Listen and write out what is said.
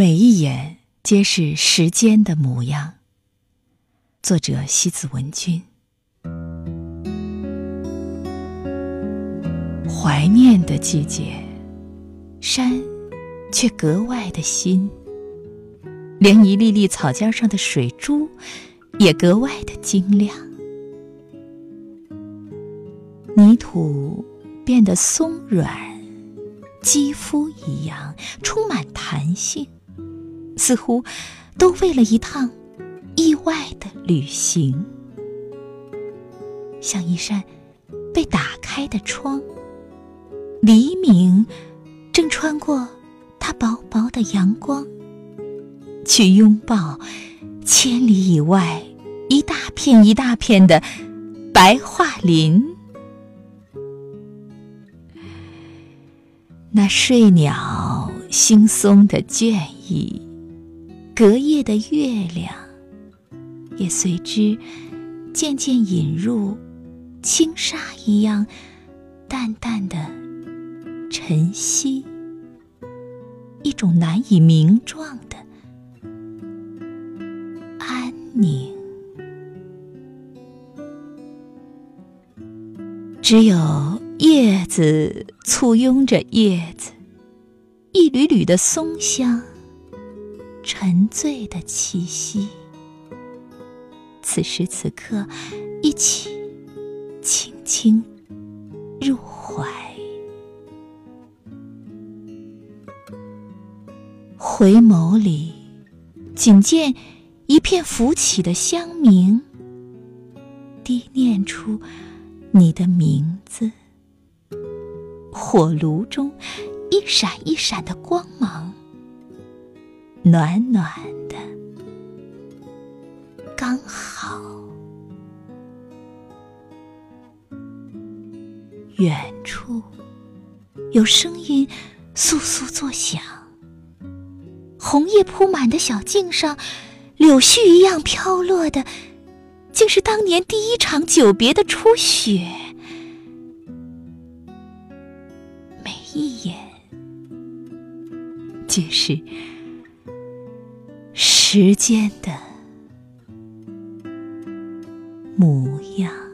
每一眼皆是时间的模样。作者：西子文君。怀念的季节，山却格外的新，连一粒粒草尖上的水珠也格外的晶亮。泥土变得松软，肌肤一样充满弹性。似乎都为了一趟意外的旅行，像一扇被打开的窗，黎明正穿过它薄薄的阳光，去拥抱千里以外一大片一大片的白桦林。那睡鸟惺忪的倦意。隔夜的月亮，也随之渐渐引入轻纱一样淡淡的晨曦，一种难以名状的安宁。只有叶子簇拥着叶子，一缕缕的松香。沉醉的气息，此时此刻，一起轻轻入怀。回眸里，仅见一片浮起的香茗，低念出你的名字。火炉中一闪一闪的光芒。暖暖的，刚好。远处有声音簌簌作响，红叶铺满的小径上，柳絮一样飘落的，竟是当年第一场久别的初雪。每一眼，皆是。时间的模样。